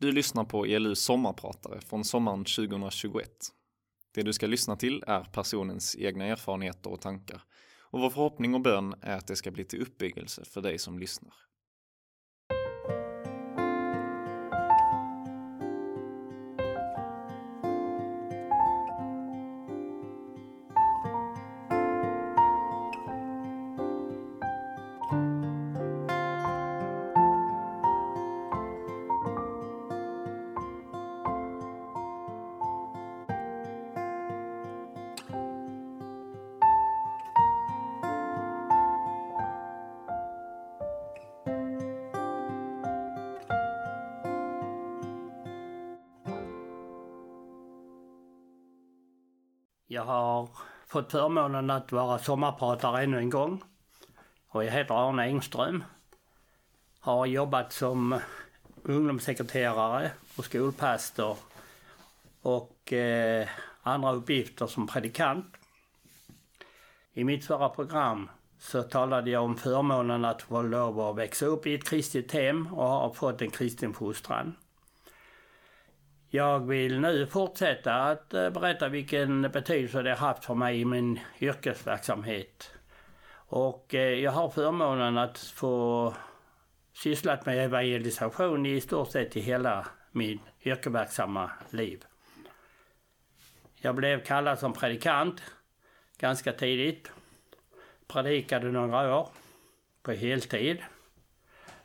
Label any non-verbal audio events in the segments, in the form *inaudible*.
Du lyssnar på ELUs sommarpratare från sommaren 2021. Det du ska lyssna till är personens egna erfarenheter och tankar och vår förhoppning och bön är att det ska bli till uppbyggelse för dig som lyssnar. Fått förmånen att vara sommarpratare ännu en gång. Och jag heter Arne Engström. Har jobbat som ungdomssekreterare och skolpastor och eh, andra uppgifter som predikant. I mitt förra program så talade jag om förmånen att få lov att växa upp i ett kristet hem och ha fått en kristen fostran. Jag vill nu fortsätta att eh, berätta vilken betydelse det har haft för mig i min yrkesverksamhet. Och eh, jag har förmånen att få sysslat med evangelisation i stort sett i hela min yrkesverksamma liv. Jag blev kallad som predikant ganska tidigt. Predikade några år på heltid.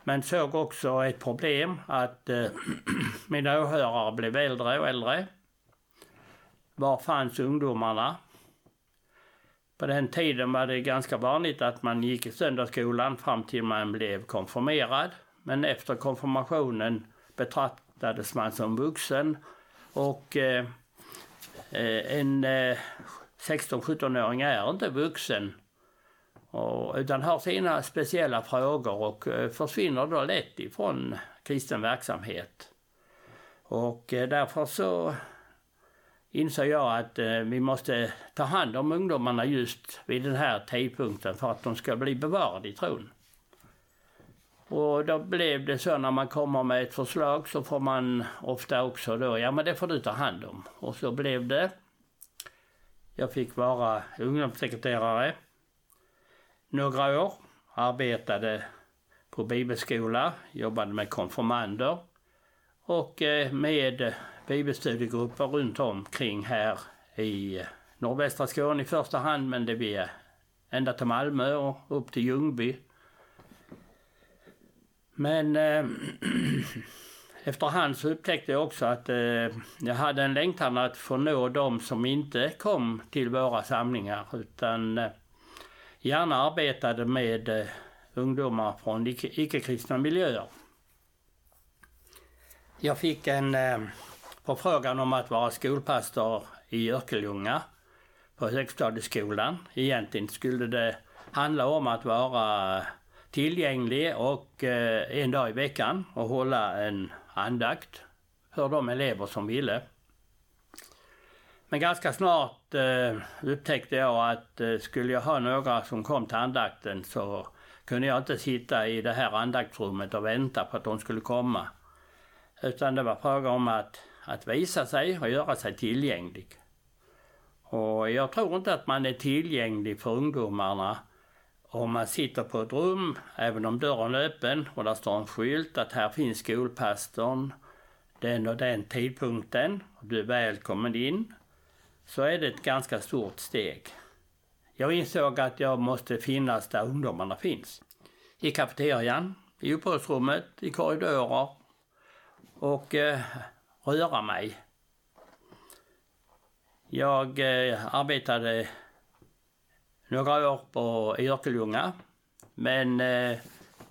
Men såg också ett problem att eh, *clears throat* mina åhörare blev äldre och äldre. Var fanns ungdomarna? På den tiden var det ganska vanligt att man gick i söndagsskolan fram till man blev konfirmerad. Men efter konfirmationen betraktades man som vuxen och eh, eh en eh, 16-17-åring är inte vuxen och, utan har sina speciella frågor och eh, försvinner då lätt ifrån kristen verksamhet. Och eh, därför så inser jag att eh, vi måste ta hand om ungdomarna just vid den här tidpunkten för att de ska bli bevarade i tron. Och då blev det så när man kommer med ett förslag så får man ofta också då, ja men det får du ta hand om. Och så blev det. Jag fick vara ungdomssekreterare några år. Arbetade på bibelskola, jobbade med konfirmander och eh, med bibelstudiegrupper runt omkring här i eh, nordvästra Skåne i första hand, men det blir ända till Malmö och upp till Ljungby. Men eh, *clears throat* efterhand så upptäckte jag också att eh, jag hade en längtan att få nå de som inte kom till våra samlingar utan eh, gärna arbetade med eh, ungdomar från icke-kristna miljöer. Jag fick en eh, förfrågan om att vara skolpastor i Örkelljunga på högstadieskolan. Egentligen skulle det handla om att vara tillgänglig och eh, en dag i veckan och hålla en andakt för de elever som ville. Men ganska snart Eh, upptäckte jag att eh, skulle jag ha några som kom till andakten så kunde jag inte sitta i det här andaktsrummet och vänta på att de skulle komma. Utan det var fråga om att, att visa sig och göra sig tillgänglig. Och jag tror inte att man är tillgänglig för ungdomarna om man sitter på ett rum, även om dörren är öppen och där står en skylt att här finns skolpastorn den och den tidpunkten du är välkommen in så är det ett ganska stort steg. Jag insåg att jag måste finnas där ungdomarna finns. I kafeterian, i uppehållsrummet, i korridorer och eh, röra mig. Jag eh, arbetade några år på Örkelljunga men eh,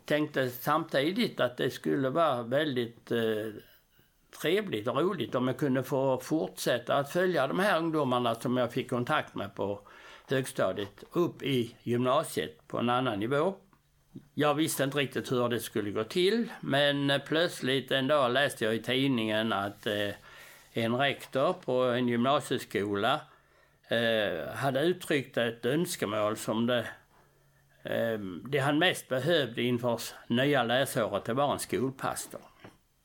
tänkte samtidigt att det skulle vara väldigt eh, trevligt och roligt om jag kunde få fortsätta att följa de här ungdomarna som jag fick kontakt med på högstadiet upp i gymnasiet på en annan nivå. Jag visste inte riktigt hur det skulle gå till men plötsligt en dag läste jag i tidningen att eh, en rektor på en gymnasieskola eh, hade uttryckt ett önskemål som det, eh, det han mest behövde inför nya läsåret, det var en skolpastor.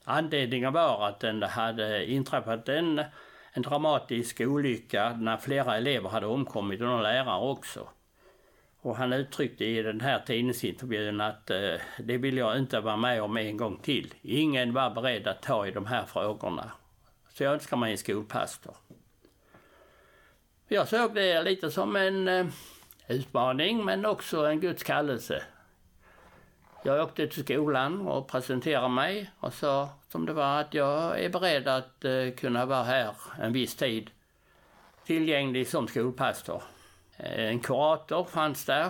Anledningen var att det hade inträffat en, en dramatisk olycka när flera elever hade omkommit och någon lärare också. Och han uttryckte i den här tidningsintervjun att eh, det vill jag inte vara med om en gång till. Ingen var beredd att ta i de här frågorna. Så jag önskar mig en skolpastor. Jag såg det lite som en eh, utmaning men också en Guds kallelse. Jag åkte till skolan och presenterade mig och sa som det var att jag är beredd att eh, kunna vara här en viss tid tillgänglig som skolpastor. Eh, en kurator fanns där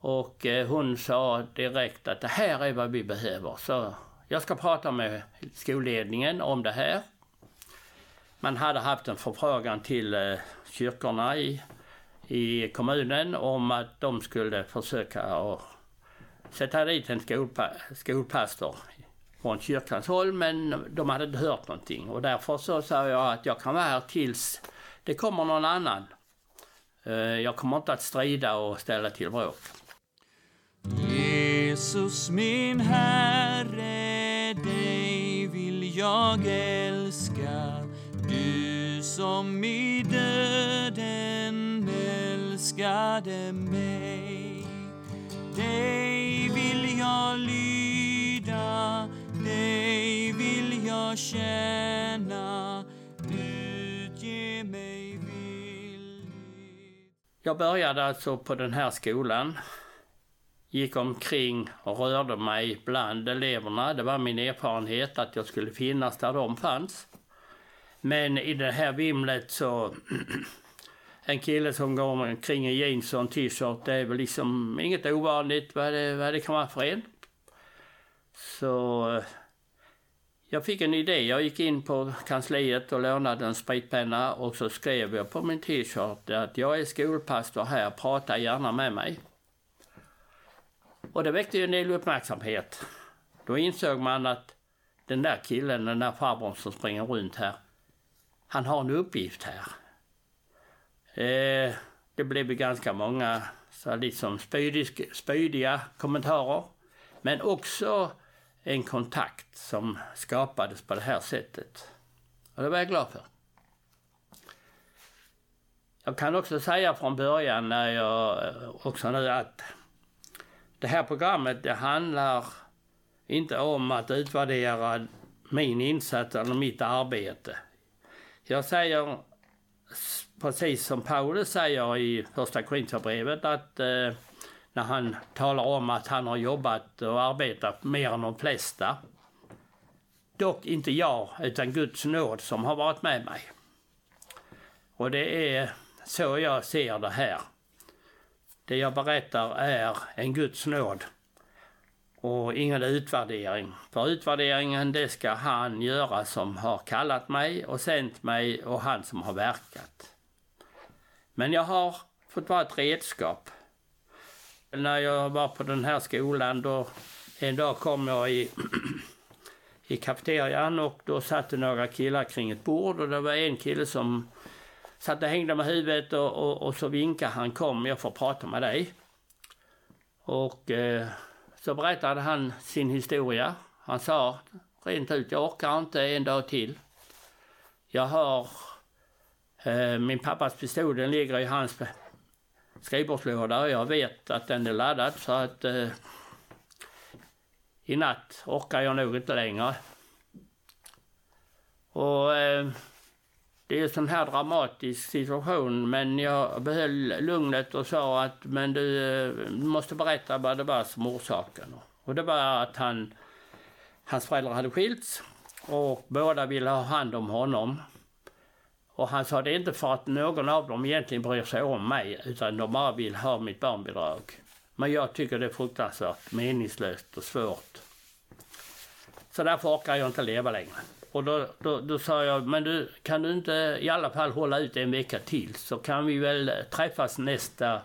och eh, hon sa direkt att det här är vad vi behöver. Så jag ska prata med skolledningen om det här. Man hade haft en förfrågan till kyrkorna i, i kommunen om att de skulle försöka att sätta dit en skolpa, skolpastor från kyrkans håll men de hade inte hört någonting och därför så sa jag att jag kan vara här tills det kommer någon annan. Eh, jag kommer inte att strida och ställa till bråk. Jesus min Herre, dig vill jag älska. Du som i döden älskade mig. Dig jag lyda, dig vill jag tjäna. Utge mig villigt. Jag började alltså på den här skolan. Gick omkring och rörde mig bland eleverna. Det var min erfarenhet att jag skulle finnas där de fanns. Men i det här vimlet så... *clears throat* En kille som går omkring i jeans och en t-shirt, det är väl liksom inget ovanligt vad det, vad det kan vara för en. Så eh, jag fick en idé. Jag gick in på kansliet och lånade en spritpenna och så skrev jag på min t-shirt att jag är skolpastor här, prata gärna med mig. Och det väckte ju en del uppmärksamhet. Då insåg man att den där killen, den där farbrorn som springer runt här, han har en uppgift här. Eh, det blev ganska många så liksom spydisk, spydiga kommentarer. Men också en kontakt som skapades på det här sättet. Och det var jag glad för. Jag kan också säga från början när jag eh, också nu att det här programmet det handlar inte om att utvärdera min insats eller mitt arbete. Jag säger precis som Paulus säger i första Korinthierbrevet att eh, när han talar om att han har jobbat och arbetat mer än de flesta. Dock inte jag, utan Guds nåd som har varit med mig. Och det är så jag ser det här. Det jag berättar är en Guds nåd och ingen utvärdering. För utvärderingen det ska han göra som har kallat mig och sänt mig och han som har verkat. Men jag har fått vara ett redskap. När jag var på den här skolan då en dag kom jag i, *clears throat* i kafeterian och då satt det några killar kring ett bord och det var en kille som satt och hängde med huvudet och, och, och så vinkade han kom jag får prata med dig. Och eh, så berättade han sin historia. Han sa rent ut, jag orkar inte en dag till. Jag har Eh, min pappas pistol, den ligger i hans skrivbordslåda och jag vet att den är laddad så att eh, i natt orkar jag nog inte längre. Och eh, det är en sån här dramatisk situation men jag behöll lugnet och sa att men du, eh, du måste berätta vad det var som orsaken. Och det var att han, hans föräldrar hade skilts och båda ville ha hand om honom. Och han sa det är inte för att någon av dem egentligen bryr sig om mig utan de bara vill ha mitt barnbidrag. Men jag tycker det är fruktansvärt meningslöst och svårt. Så därför orkar jag inte leva längre. Och då, då, då sa jag, men du, kan du inte i alla fall hålla ut en vecka till så kan vi väl träffas nästa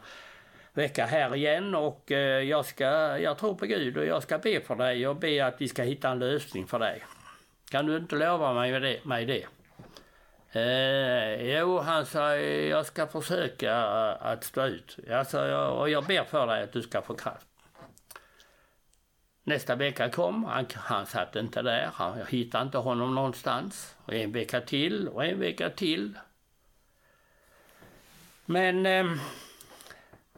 vecka här igen och eh, jag ska, jag tror på Gud och jag ska be för dig och be att vi ska hitta en lösning för dig. Kan du inte lova mig det? Mig det? Eh, jo, han sa jag ska försöka att stå ut. Jag sa, och jag ber för dig att du ska få kraft. Nästa vecka kom, han, han satt inte där, jag hittade inte honom någonstans. Och en vecka till och en vecka till. Men eh,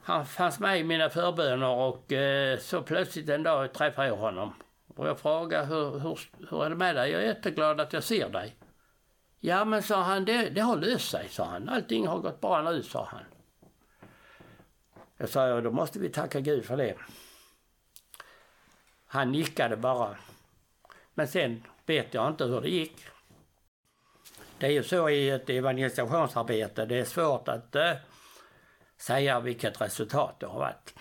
han fanns med i mina förböner och eh, så plötsligt en dag träffade jag honom. Och jag frågade hur, hur, hur är det med dig? Jag är jätteglad att jag ser dig. Ja men sa han, det, det har löst sig, sa han. Allting har gått bra nu, sa han. Jag sa, ja, då måste vi tacka Gud för det. Han nickade bara. Men sen vet jag inte hur det gick. Det är ju så i ett evangelisationsarbete, det är svårt att eh, säga vilket resultat det har varit.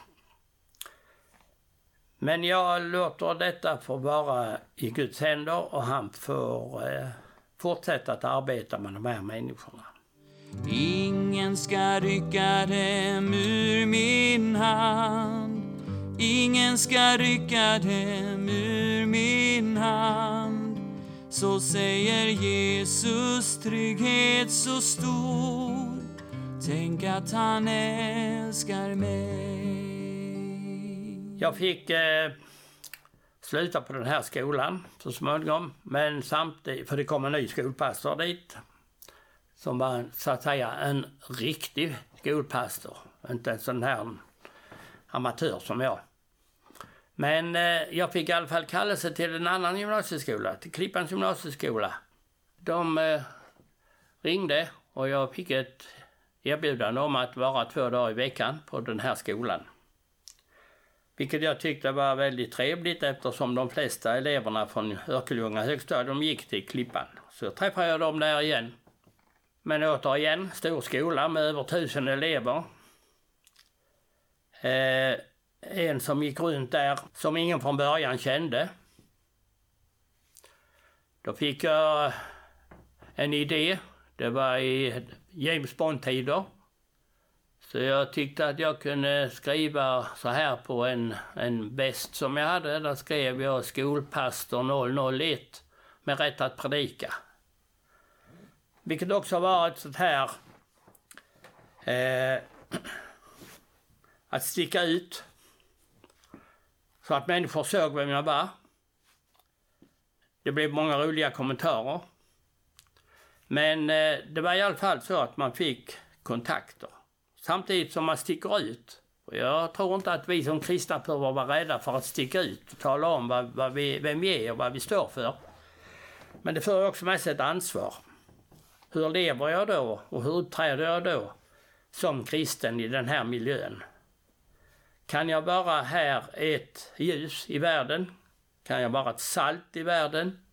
Men jag låter detta få vara i Guds händer och han får eh, fortsätta att arbeta med de här människorna. Ingen ska rycka dem ur min hand. Ingen ska rycka dem ur min hand. Så säger Jesus trygghet så stor. Tänk att han älskar mig. Jag fick eh, sluta på den här skolan så småningom. Men samtidigt, för det kom en ny skolpastor dit. Som var så att säga en riktig skolpastor. Inte en sån här amatör som jag. Men eh, jag fick i alla fall kallelse till en annan gymnasieskola, till Klippans gymnasieskola. De eh, ringde och jag fick ett erbjudande om att vara två dagar i veckan på den här skolan. Vilket jag tyckte var väldigt trevligt eftersom de flesta eleverna från Örkelljunga högstadium gick till Klippan. Så träffade jag dem där igen. Men återigen, stor skola med över tusen elever. Eh, en som gick runt där som ingen från början kände. Då fick jag en idé. Det var i James Bond-tider. Så jag tyckte att jag kunde skriva så här på en, en väst som jag hade. Där skrev jag skolpastor 001 med rätt att predika. Vilket också var ett sånt här... Eh, *clears throat* att sticka ut. Så att människor såg vem jag var. Det blev många roliga kommentarer. Men eh, det var i alla fall så att man fick kontakter. Samtidigt som man sticker ut. Jag tror inte att vi som kristna behöver vara rädda för att sticka ut och tala om vad, vad vi, vem vi är och vad vi står för. Men det för också med sig ett ansvar. Hur lever jag då och hur uppträder jag då som kristen i den här miljön? Kan jag vara här ett ljus i världen? Kan jag vara ett salt i världen?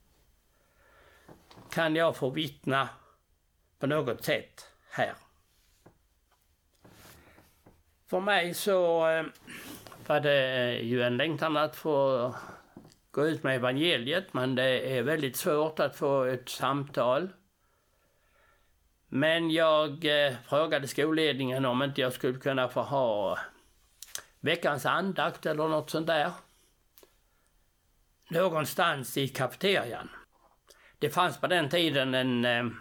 Kan jag få vittna på något sätt här? För mig så eh, var det eh, ju en längtan att få gå ut med evangeliet men det är väldigt svårt att få ett samtal. Men jag eh, frågade skolledningen om inte jag skulle kunna få ha veckans andakt eller något sånt där. Någonstans i kafeterian. Det fanns på den tiden en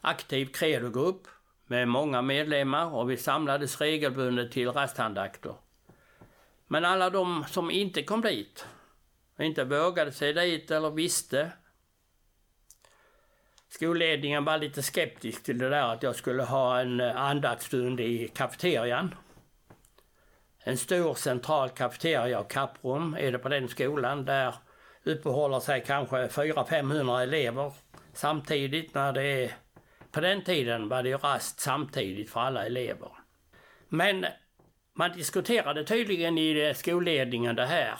aktiv credogrupp med många medlemmar och vi samlades regelbundet till rastandakter. Men alla de som inte kom dit, inte vågade sig dit eller visste. Skolledningen var lite skeptisk till det där att jag skulle ha en andaktsstund i kafeterian. En stor central kafeteria och kapprum är det på den skolan. Där uppehåller sig kanske 400-500 elever samtidigt när det är på den tiden var det ju rast samtidigt för alla elever. Men man diskuterade tydligen i skolledningen det här.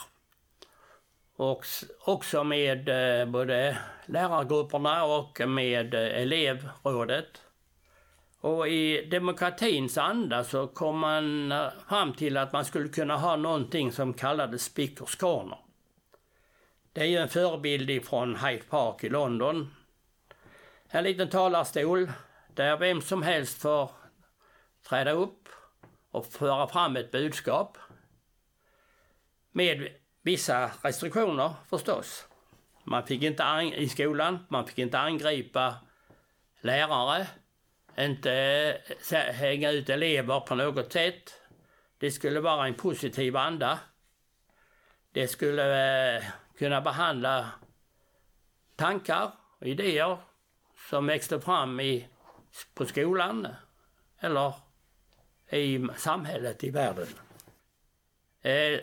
Och också med eh, både lärargrupperna och med eh, elevrådet. Och i demokratins anda så kom man eh, fram till att man skulle kunna ha någonting som kallades Speakers Corner. Det är ju en förebild från Hyde Park i London en liten talarstol där vem som helst får träda upp och föra fram ett budskap. Med vissa restriktioner förstås. Man fick inte i skolan, man fick inte angripa lärare, inte eh, hänga ut elever på något sätt. Det skulle vara en positiv anda. det skulle eh, kunna behandla tankar och idéer som växte fram i, på skolan eller i samhället, i världen. Eh,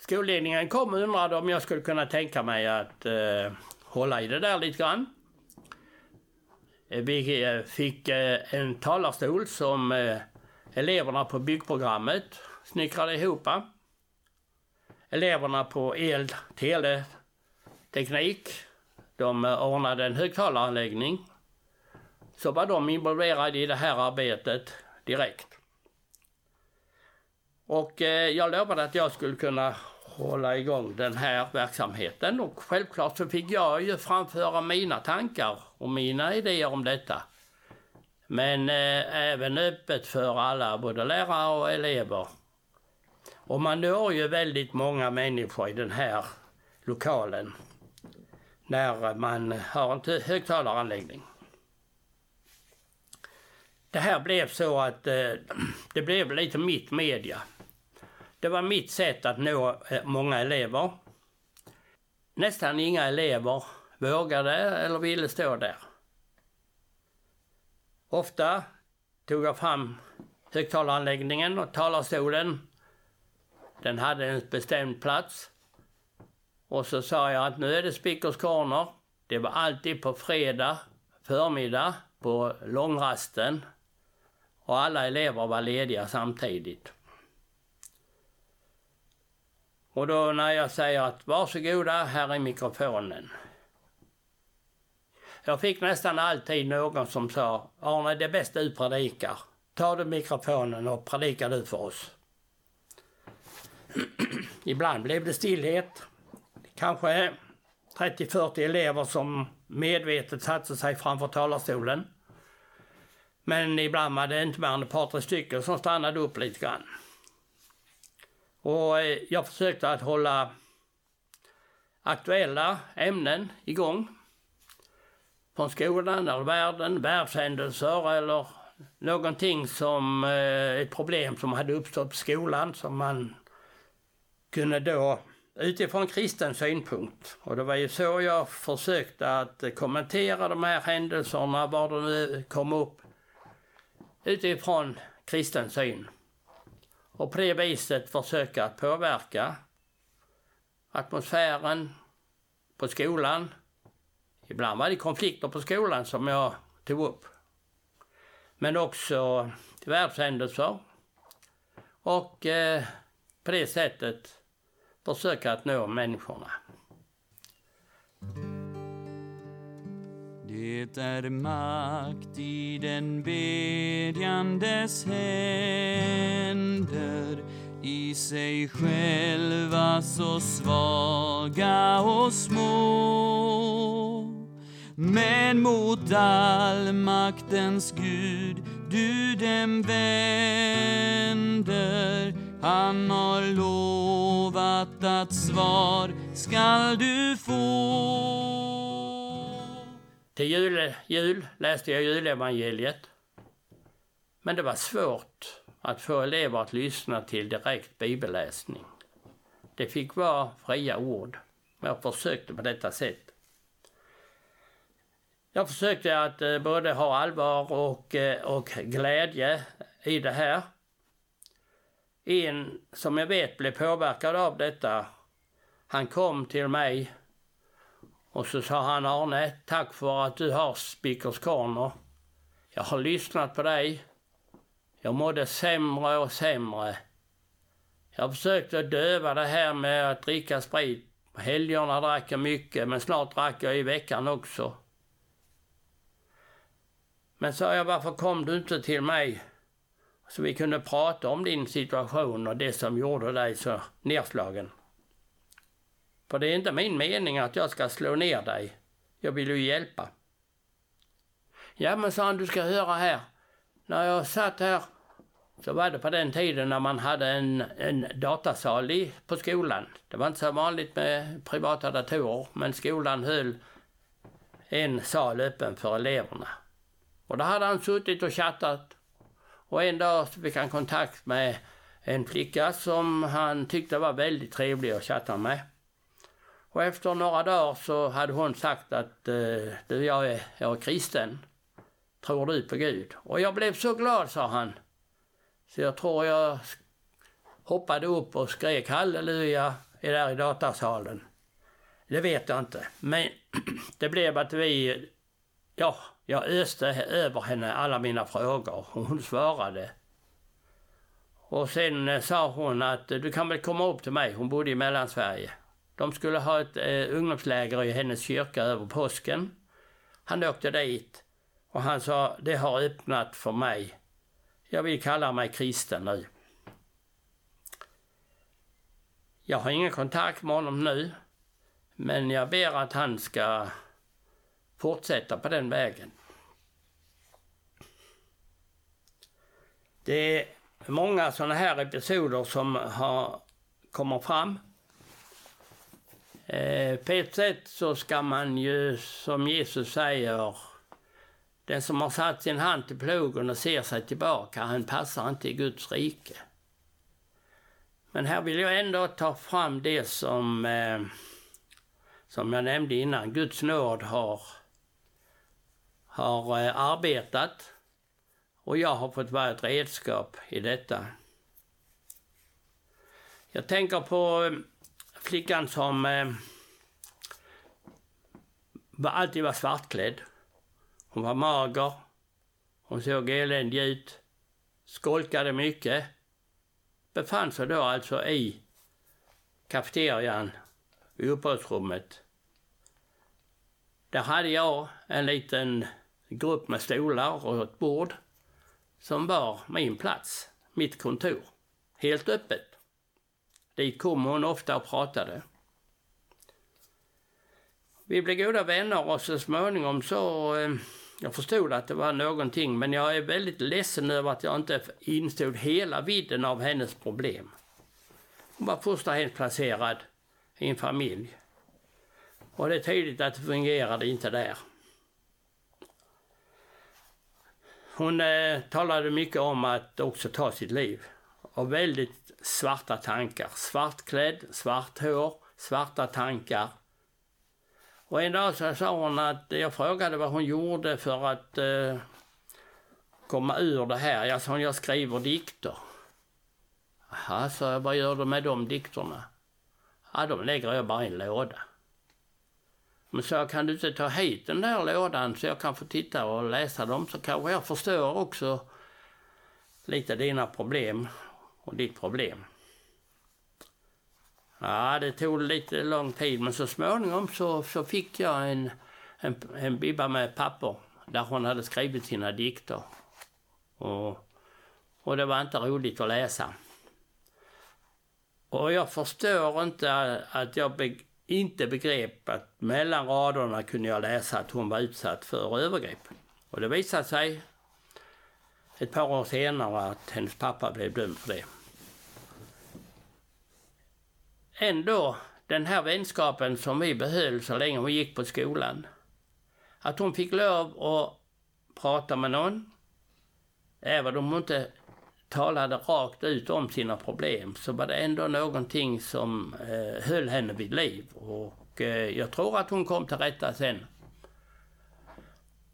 skolledningen kom och undrade om jag skulle kunna tänka mig att eh, hålla i det där lite grann. Eh, vi eh, fick eh, en talarstol som eh, eleverna på byggprogrammet snickrade ihop. Eleverna på el, teleteknik, de eh, ordnade en högtalaranläggning. Så var de involverade i det här arbetet direkt. Och eh, jag lovade att jag skulle kunna hålla igång den här verksamheten och självklart så fick jag ju framföra mina tankar och mina idéer om detta. Men eh, även öppet för alla, både lärare och elever. Och man når ju väldigt många människor i den här lokalen när man har en högtalaranläggning. Det här blev så att eh, *clears throat* det blev lite mitt media. Det var mitt sätt att nå eh, många elever. Nästan inga elever vågade eller ville stå där. Ofta tog jag fram högtalaranläggningen och talarstolen. Den hade en bestämd plats. Och så sa jag att nu är det Speakers Corner. Det var alltid på fredag förmiddag på långrasten. Och alla elever var lediga samtidigt. Och då när jag säger att varsågoda, här är mikrofonen. Jag fick nästan alltid någon som sa Arne, det är bäst du predikar. Ta du mikrofonen och predikar du för oss. *clears throat* Ibland blev det stillhet. Kanske 30-40 elever som medvetet satte sig framför talarstolen. Men ibland var det inte mer än ett par, tre stycken som stannade upp lite grann. Och eh, jag försökte att hålla aktuella ämnen igång. Från skolan eller världen, världshändelser eller någonting som eh, ett problem som hade uppstått på skolan som man kunde då utifrån kristen synpunkt. Och det var ju så jag försökte att eh, kommentera de här händelserna, var de nu kom upp, utifrån kristen syn och på det viset försöka att påverka atmosfären på skolan. Ibland var det konflikter på skolan som jag tog upp. Men också världshändelser. Och eh, på det sättet försöka att nå människorna. Det är makt i den bedjandes händer. I sig själva så svaga och små. Men mot allmaktens Gud du dem vänder. Han har lovat att svar skall du få till jul, jul läste jag julevangeliet. Men det var svårt att få elever att lyssna till direkt bibelläsning. Det fick vara fria ord. Jag försökte på detta sätt. Jag försökte att eh, både ha allvar och, eh, och glädje i det här. En som jag vet blev påverkad av detta, han kom till mig och så sa han Arne, tack för att du har Speakers Corner. Jag har lyssnat på dig. Jag mådde sämre och sämre. Jag försökte döva det här med att dricka sprit. På helgerna drack jag mycket, men snart drack jag i veckan också. Men sa jag, varför kom du inte till mig så vi kunde prata om din situation och det som gjorde dig så nedslagen? För det är inte min mening att jag ska slå ner dig. Jag vill ju hjälpa. Ja men sa han, du ska höra här. När jag satt här så var det på den tiden när man hade en, en datasal i, på skolan. Det var inte så vanligt med privata datorer, men skolan höll en sal öppen för eleverna. Och då hade han suttit och chattat. Och en dag fick han kontakt med en flicka som han tyckte var väldigt trevlig att chatta med. Och efter några dagar så hade hon sagt att eh, du, jag är, jag är kristen. Tror du på Gud? Och jag blev så glad, sa han. Så jag tror jag hoppade upp och skrek halleluja där i datasalen. Det vet jag inte. Men *clears throat* det blev att vi, ja, jag öste över henne alla mina frågor och hon svarade. Och sen eh, sa hon att eh, du kan väl komma upp till mig. Hon bodde i Mellansverige. De skulle ha ett eh, ungdomsläger i hennes kyrka över påsken. Han åkte dit och han sa det har öppnat för mig. Jag vill kalla mig kristen nu. Jag har ingen kontakt med honom nu. Men jag ber att han ska fortsätta på den vägen. Det är många sådana här episoder som har, kommer fram. Eh, på ett sätt så ska man ju, som Jesus säger, den som har satt sin hand till plogen och ser sig tillbaka, han passar inte i Guds rike. Men här vill jag ändå ta fram det som, eh, som jag nämnde innan, Guds nåd har, har eh, arbetat och jag har fått vara ett redskap i detta. Jag tänker på eh, flickan som eh, alltid var svartklädd. Hon var mager, hon såg eländig ut, skolkade mycket. Befann sig då alltså i kafeterian, i uppehållsrummet. Där hade jag en liten grupp med stolar och ett bord som var min plats, mitt kontor. Helt öppet. Dit kom hon ofta och pratade. Vi blev goda vänner och så småningom så... Eh, jag förstod att det var någonting men jag är väldigt ledsen över att jag inte instod hela vidden av hennes problem. Hon var fosterhemsplacerad i en familj. Och det är tydligt att det fungerade inte där. Hon eh, talade mycket om att också ta sitt liv. Och väldigt svarta tankar. Svartklädd, svart hår, svarta tankar. Och en dag så sa hon att jag frågade vad hon gjorde för att eh, komma ur det här. Jag sa jag skriver dikter. Jaha, sa jag, vad gör du med de dikterna? Ja, de lägger jag bara i en låda. Men så kan du inte ta hit den där lådan så jag kan få titta och läsa dem så kanske jag förstår också lite dina problem och ditt problem. Ja, det tog lite lång tid men så småningom så, så fick jag en, en, en bibba med papper där hon hade skrivit sina dikter. Och, och det var inte roligt att läsa. Och jag förstår inte att jag inte begrep att mellan raderna kunde jag läsa att hon var utsatt för övergrepp. Och det visade sig ett par år senare att hennes pappa blev dömd för det. Ändå, den här vänskapen som vi behöll så länge hon gick på skolan. Att hon fick lov att prata med någon, även om hon inte talade rakt ut om sina problem så var det ändå någonting som eh, höll henne vid liv. Och eh, jag tror att hon kom till rätta sen.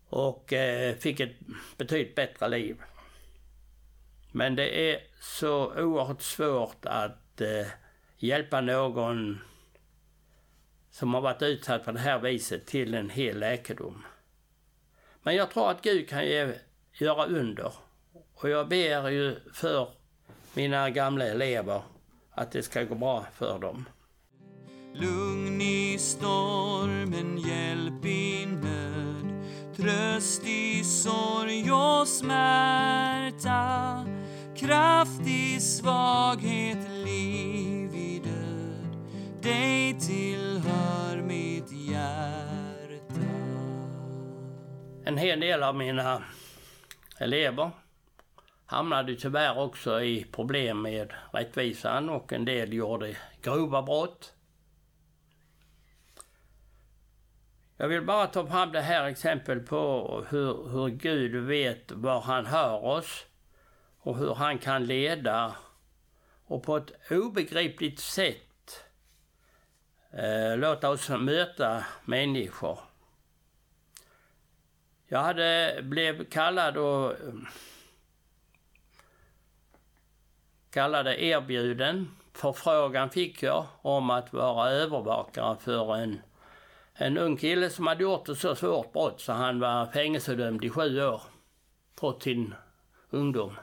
Och eh, fick ett betydligt bättre liv. Men det är så oerhört svårt att eh, hjälpa någon som har varit utsatt på det här viset till en hel läkedom. Men jag tror att Gud kan ge, göra under. Och jag ber ju för mina gamla elever att det ska gå bra för dem. Lugn i stormen, hjälp i nöd Tröst i sorg och smärta Kraft i svaghet, liv i död Dig tillhör mitt hjärta En hel del av mina elever hamnade tyvärr också i problem med rättvisan och en del gjorde grova brott. Jag vill bara ta fram det här exempel på hur, hur Gud vet var han hör oss och hur han kan leda och på ett obegripligt sätt eh, låta oss möta människor. Jag hade blev kallad och kallade erbjuden. Förfrågan fick jag om att vara övervakare för en, en ung kille som hade gjort ett så svårt brott så han var fängelsedömd i sju år trots sin ungdom.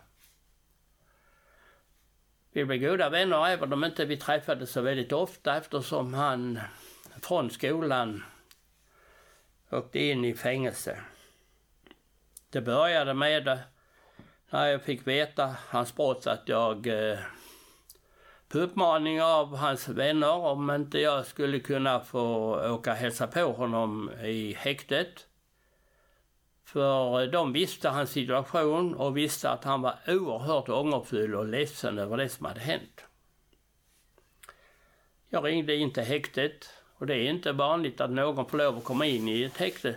Vi blev goda vänner även om inte vi träffades så väldigt ofta eftersom han från skolan åkte in i fängelse. Det började med eh, när jag fick veta hans brott att jag eh, uppmaning av hans vänner om inte jag skulle kunna få åka och hälsa på honom i häktet. För de visste hans situation och visste att han var oerhört ångerfull och ledsen över det som hade hänt. Jag ringde in till häktet och det är inte vanligt att någon får lov att komma in i ett häkte.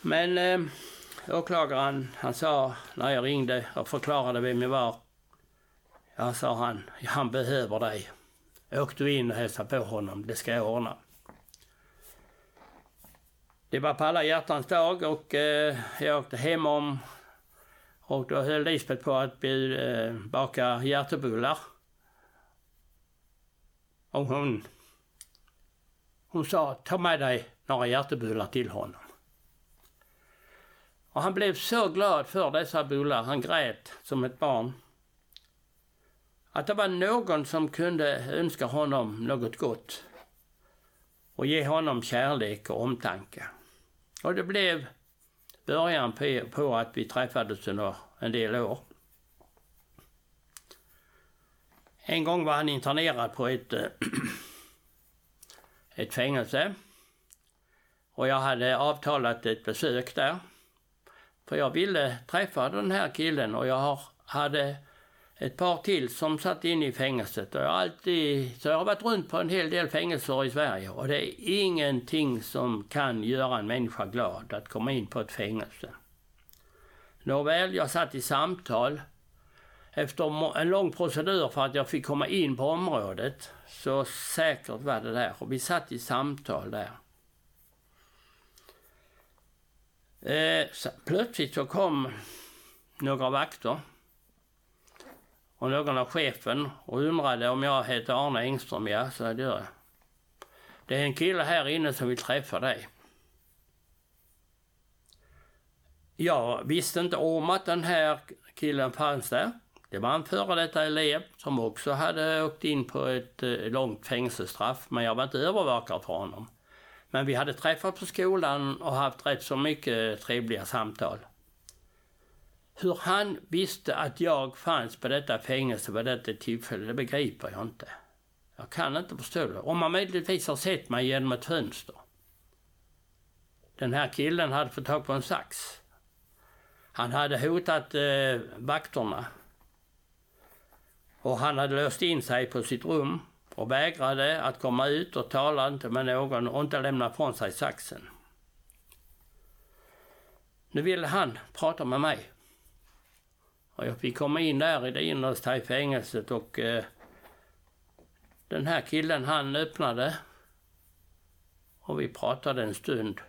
Men eh, åklagaren, han sa när jag ringde och förklarade vem jag var. Ja, sa han, han behöver dig. Åk du in och hälsa på honom, det ska jag ordna. Det var på alla hjärtans dag och eh, jag åkte hem om och då höll Lisbeth på att bjuda, eh, baka hjärtebullar. Och hon, hon sa, ta med dig några hjärtebullar till honom. Och han blev så glad för dessa bullar, han grät som ett barn. Att det var någon som kunde önska honom något gott och ge honom kärlek och omtanke. Och det blev början på, att vi träffades under en del år. En gång var han internerad på ett, eh, *clears throat* ett fängelse. Och jag hade avtalat ett besök där. För jag ville träffa den här killen och jag hade ett par till som satt inne i fängelset. Och jag alltid, så jag har varit runt på en hel del fängelser i Sverige och det är ingenting som kan göra en människa glad att komma in på ett fängelse. Nåväl, jag satt i samtal. Efter en lång procedur för att jag fick komma in på området, så säkert var det där. Och vi satt i samtal där. Eh, så, plötsligt så kom några vakter och någon av chefen och undrade om jag heter Arne Engström. Ja, så det gör jag. Det är en kille här inne som vill träffa dig. Jag visste inte om att den här killen fanns där. Det var en före detta elev som också hade åkt in på ett eh, långt fängelsestraff, men jag var inte övervakare för honom. Men vi hade träffat på skolan och haft rätt så mycket trevliga samtal. Hur han visste att jag fanns på detta fängelse vid detta tillfälle, det begriper jag inte. Jag kan inte förstå det. Om han möjligtvis har sett mig genom ett fönster. Den här killen hade fått tag på en sax. Han hade hotat eh, vakterna. Och han hade låst in sig på sitt rum och vägrade att komma ut och tala inte med någon och inte lämna från sig saxen. Nu ville han prata med mig. Och jag fick komma in där i det innersta i fängelset och eh, den här killen han öppnade och vi pratade en stund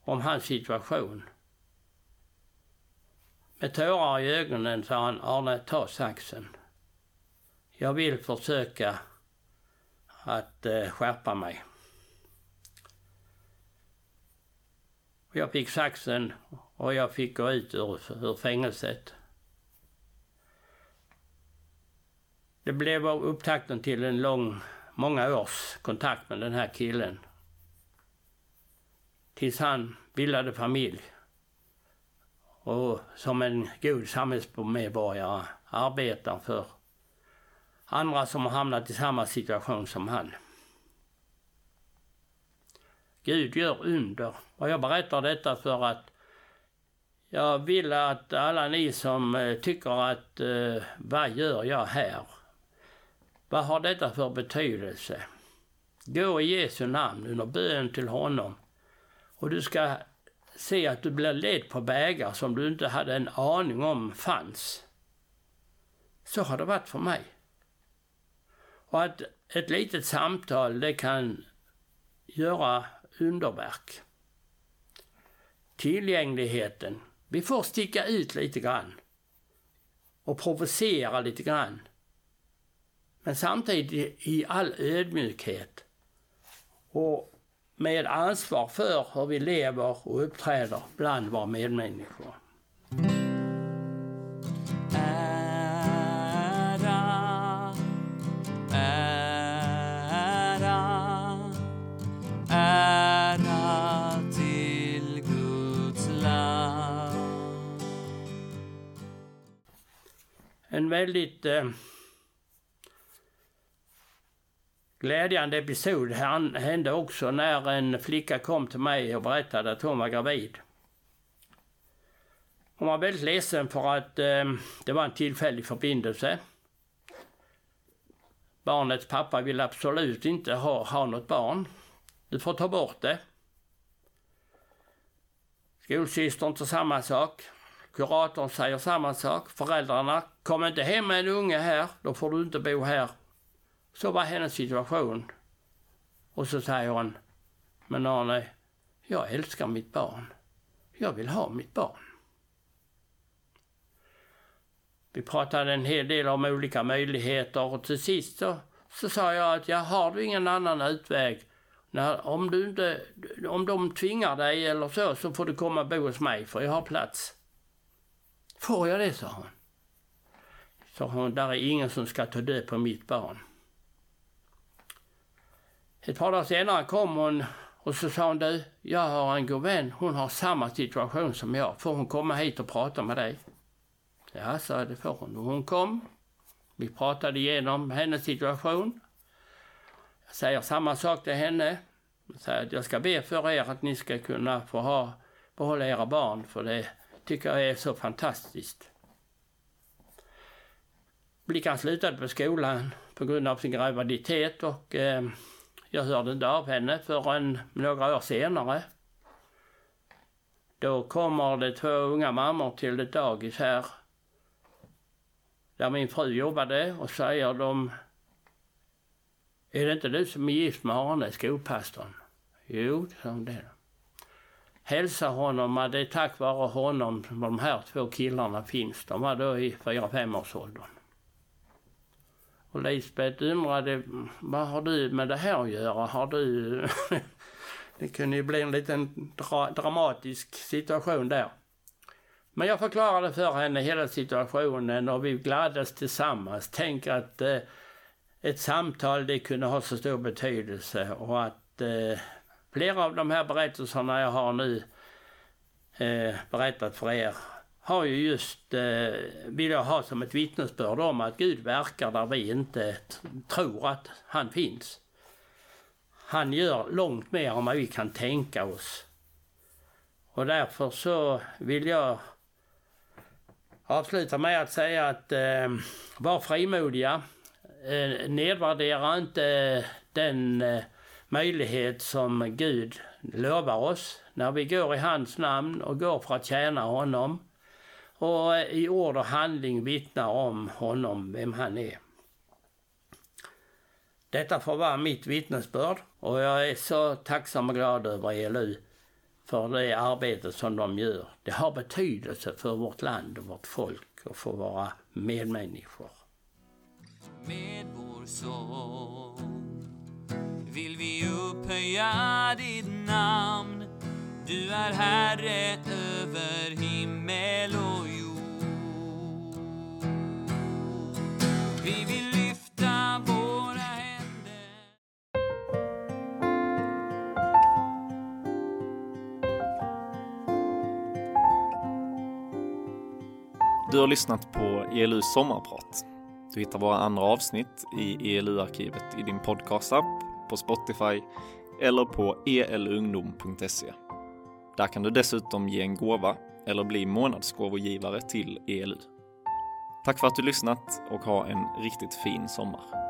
om hans situation. Med tårar i ögonen sa han, Arne, ta saxen. Jag vill försöka att eh, skärpa mig. Jag fick saxen och jag fick gå ut ur, ur fängelset. Det blev upptakten till en lång, många års kontakt med den här killen. Tills han bildade familj. Och som en god samhällsmedborgare arbetar för andra som har hamnat i samma situation som han. Gud gör under. Och jag berättar detta för att jag vill att alla ni som eh, tycker att eh, vad gör jag här? Vad har detta för betydelse? Gå i Jesu namn under bön till honom och du ska se att du blir ledd på vägar som du inte hade en aning om fanns. Så har det varit för mig. Och att ett litet samtal det kan göra underverk. Tillgängligheten. Vi får sticka ut lite grann och provocera lite grann. Men samtidigt i all ödmjukhet och med ansvar för hur vi lever och uppträder bland våra medmänniskor. Ära, ära, ära till Guds land. En väldigt eh, glädjande episod hände också när en flicka kom till mig och berättade att hon var gravid. Hon var väldigt ledsen för att eh, det var en tillfällig förbindelse. Barnets pappa vill absolut inte ha, ha något barn. Du får ta bort det. Skolsystern tar samma sak. Kuratorn säger samma sak. Föräldrarna, kom inte hem med en unge här, då får du inte bo här. Så var hennes situation. Och så säger hon, men Arne, jag älskar mitt barn. Jag vill ha mitt barn. Vi pratade en hel del om olika möjligheter och till sist så, så sa jag att jag har du ingen annan utväg. När, om, du inte, om de tvingar dig eller så, så får du komma och bo hos mig för jag har plats. Får jag det, sa hon. Sa hon, där är ingen som ska ta död på mitt barn. Ett par dagar senare kom hon och så sa hon, du, jag har en god vän, hon har samma situation som jag. Får hon komma hit och prata med dig? Ja, sa jag, det får hon. Och hon kom. Vi pratade igenom hennes situation. Jag säger samma sak till henne. Jag säger att jag ska be för er att ni ska kunna få ha, behålla era barn, för det tycker jag är så fantastiskt. Flickan slutade på skolan på grund av sin graviditet och eh, jag hörde inte av henne förrän några år senare. Då kommer det två unga mammor till ett dagis här där min fru jobbade och säger de Är det inte du som är gift med Arne, skolpastorn? Jo, sa hon det. Hälsa honom att det är tack vare honom som de här två killarna finns. De var då i 4-5 års åldern. Och Lisbeth undrade, vad har du med det här att göra? Har du... *laughs* det kunde ju bli en liten dra dramatisk situation där. Men jag förklarade för henne hela situationen och vi gladdes tillsammans. Tänk att eh, ett samtal det kunde ha så stor betydelse och att eh, flera av de här berättelserna jag har nu eh, berättat för er har ju just, eh, vill jag ha som ett vittnesbörd om att Gud verkar där vi inte tror att han finns. Han gör långt mer än vad vi kan tänka oss. Och därför så vill jag avsluta med att säga att eh, var frimodiga. Eh, nedvärdera inte den eh, möjlighet som Gud lovar oss när vi går i hans namn och går för att tjäna honom och i ord och handling vittnar om honom, vem han är. Detta får vara mitt vittnesbörd och jag är så tacksam och glad över ELU för det arbete som de gör. Det har betydelse för vårt land och vårt folk och för våra medmänniskor. Med vår sång vill vi upphöja ditt namn. Du är Herre över himmel Du har lyssnat på ELUs sommarprat. Du hittar våra andra avsnitt i ELU-arkivet i din podcastapp, på Spotify eller på elungdom.se. Där kan du dessutom ge en gåva eller bli månadsgåvogivare till ELU. Tack för att du lyssnat och ha en riktigt fin sommar.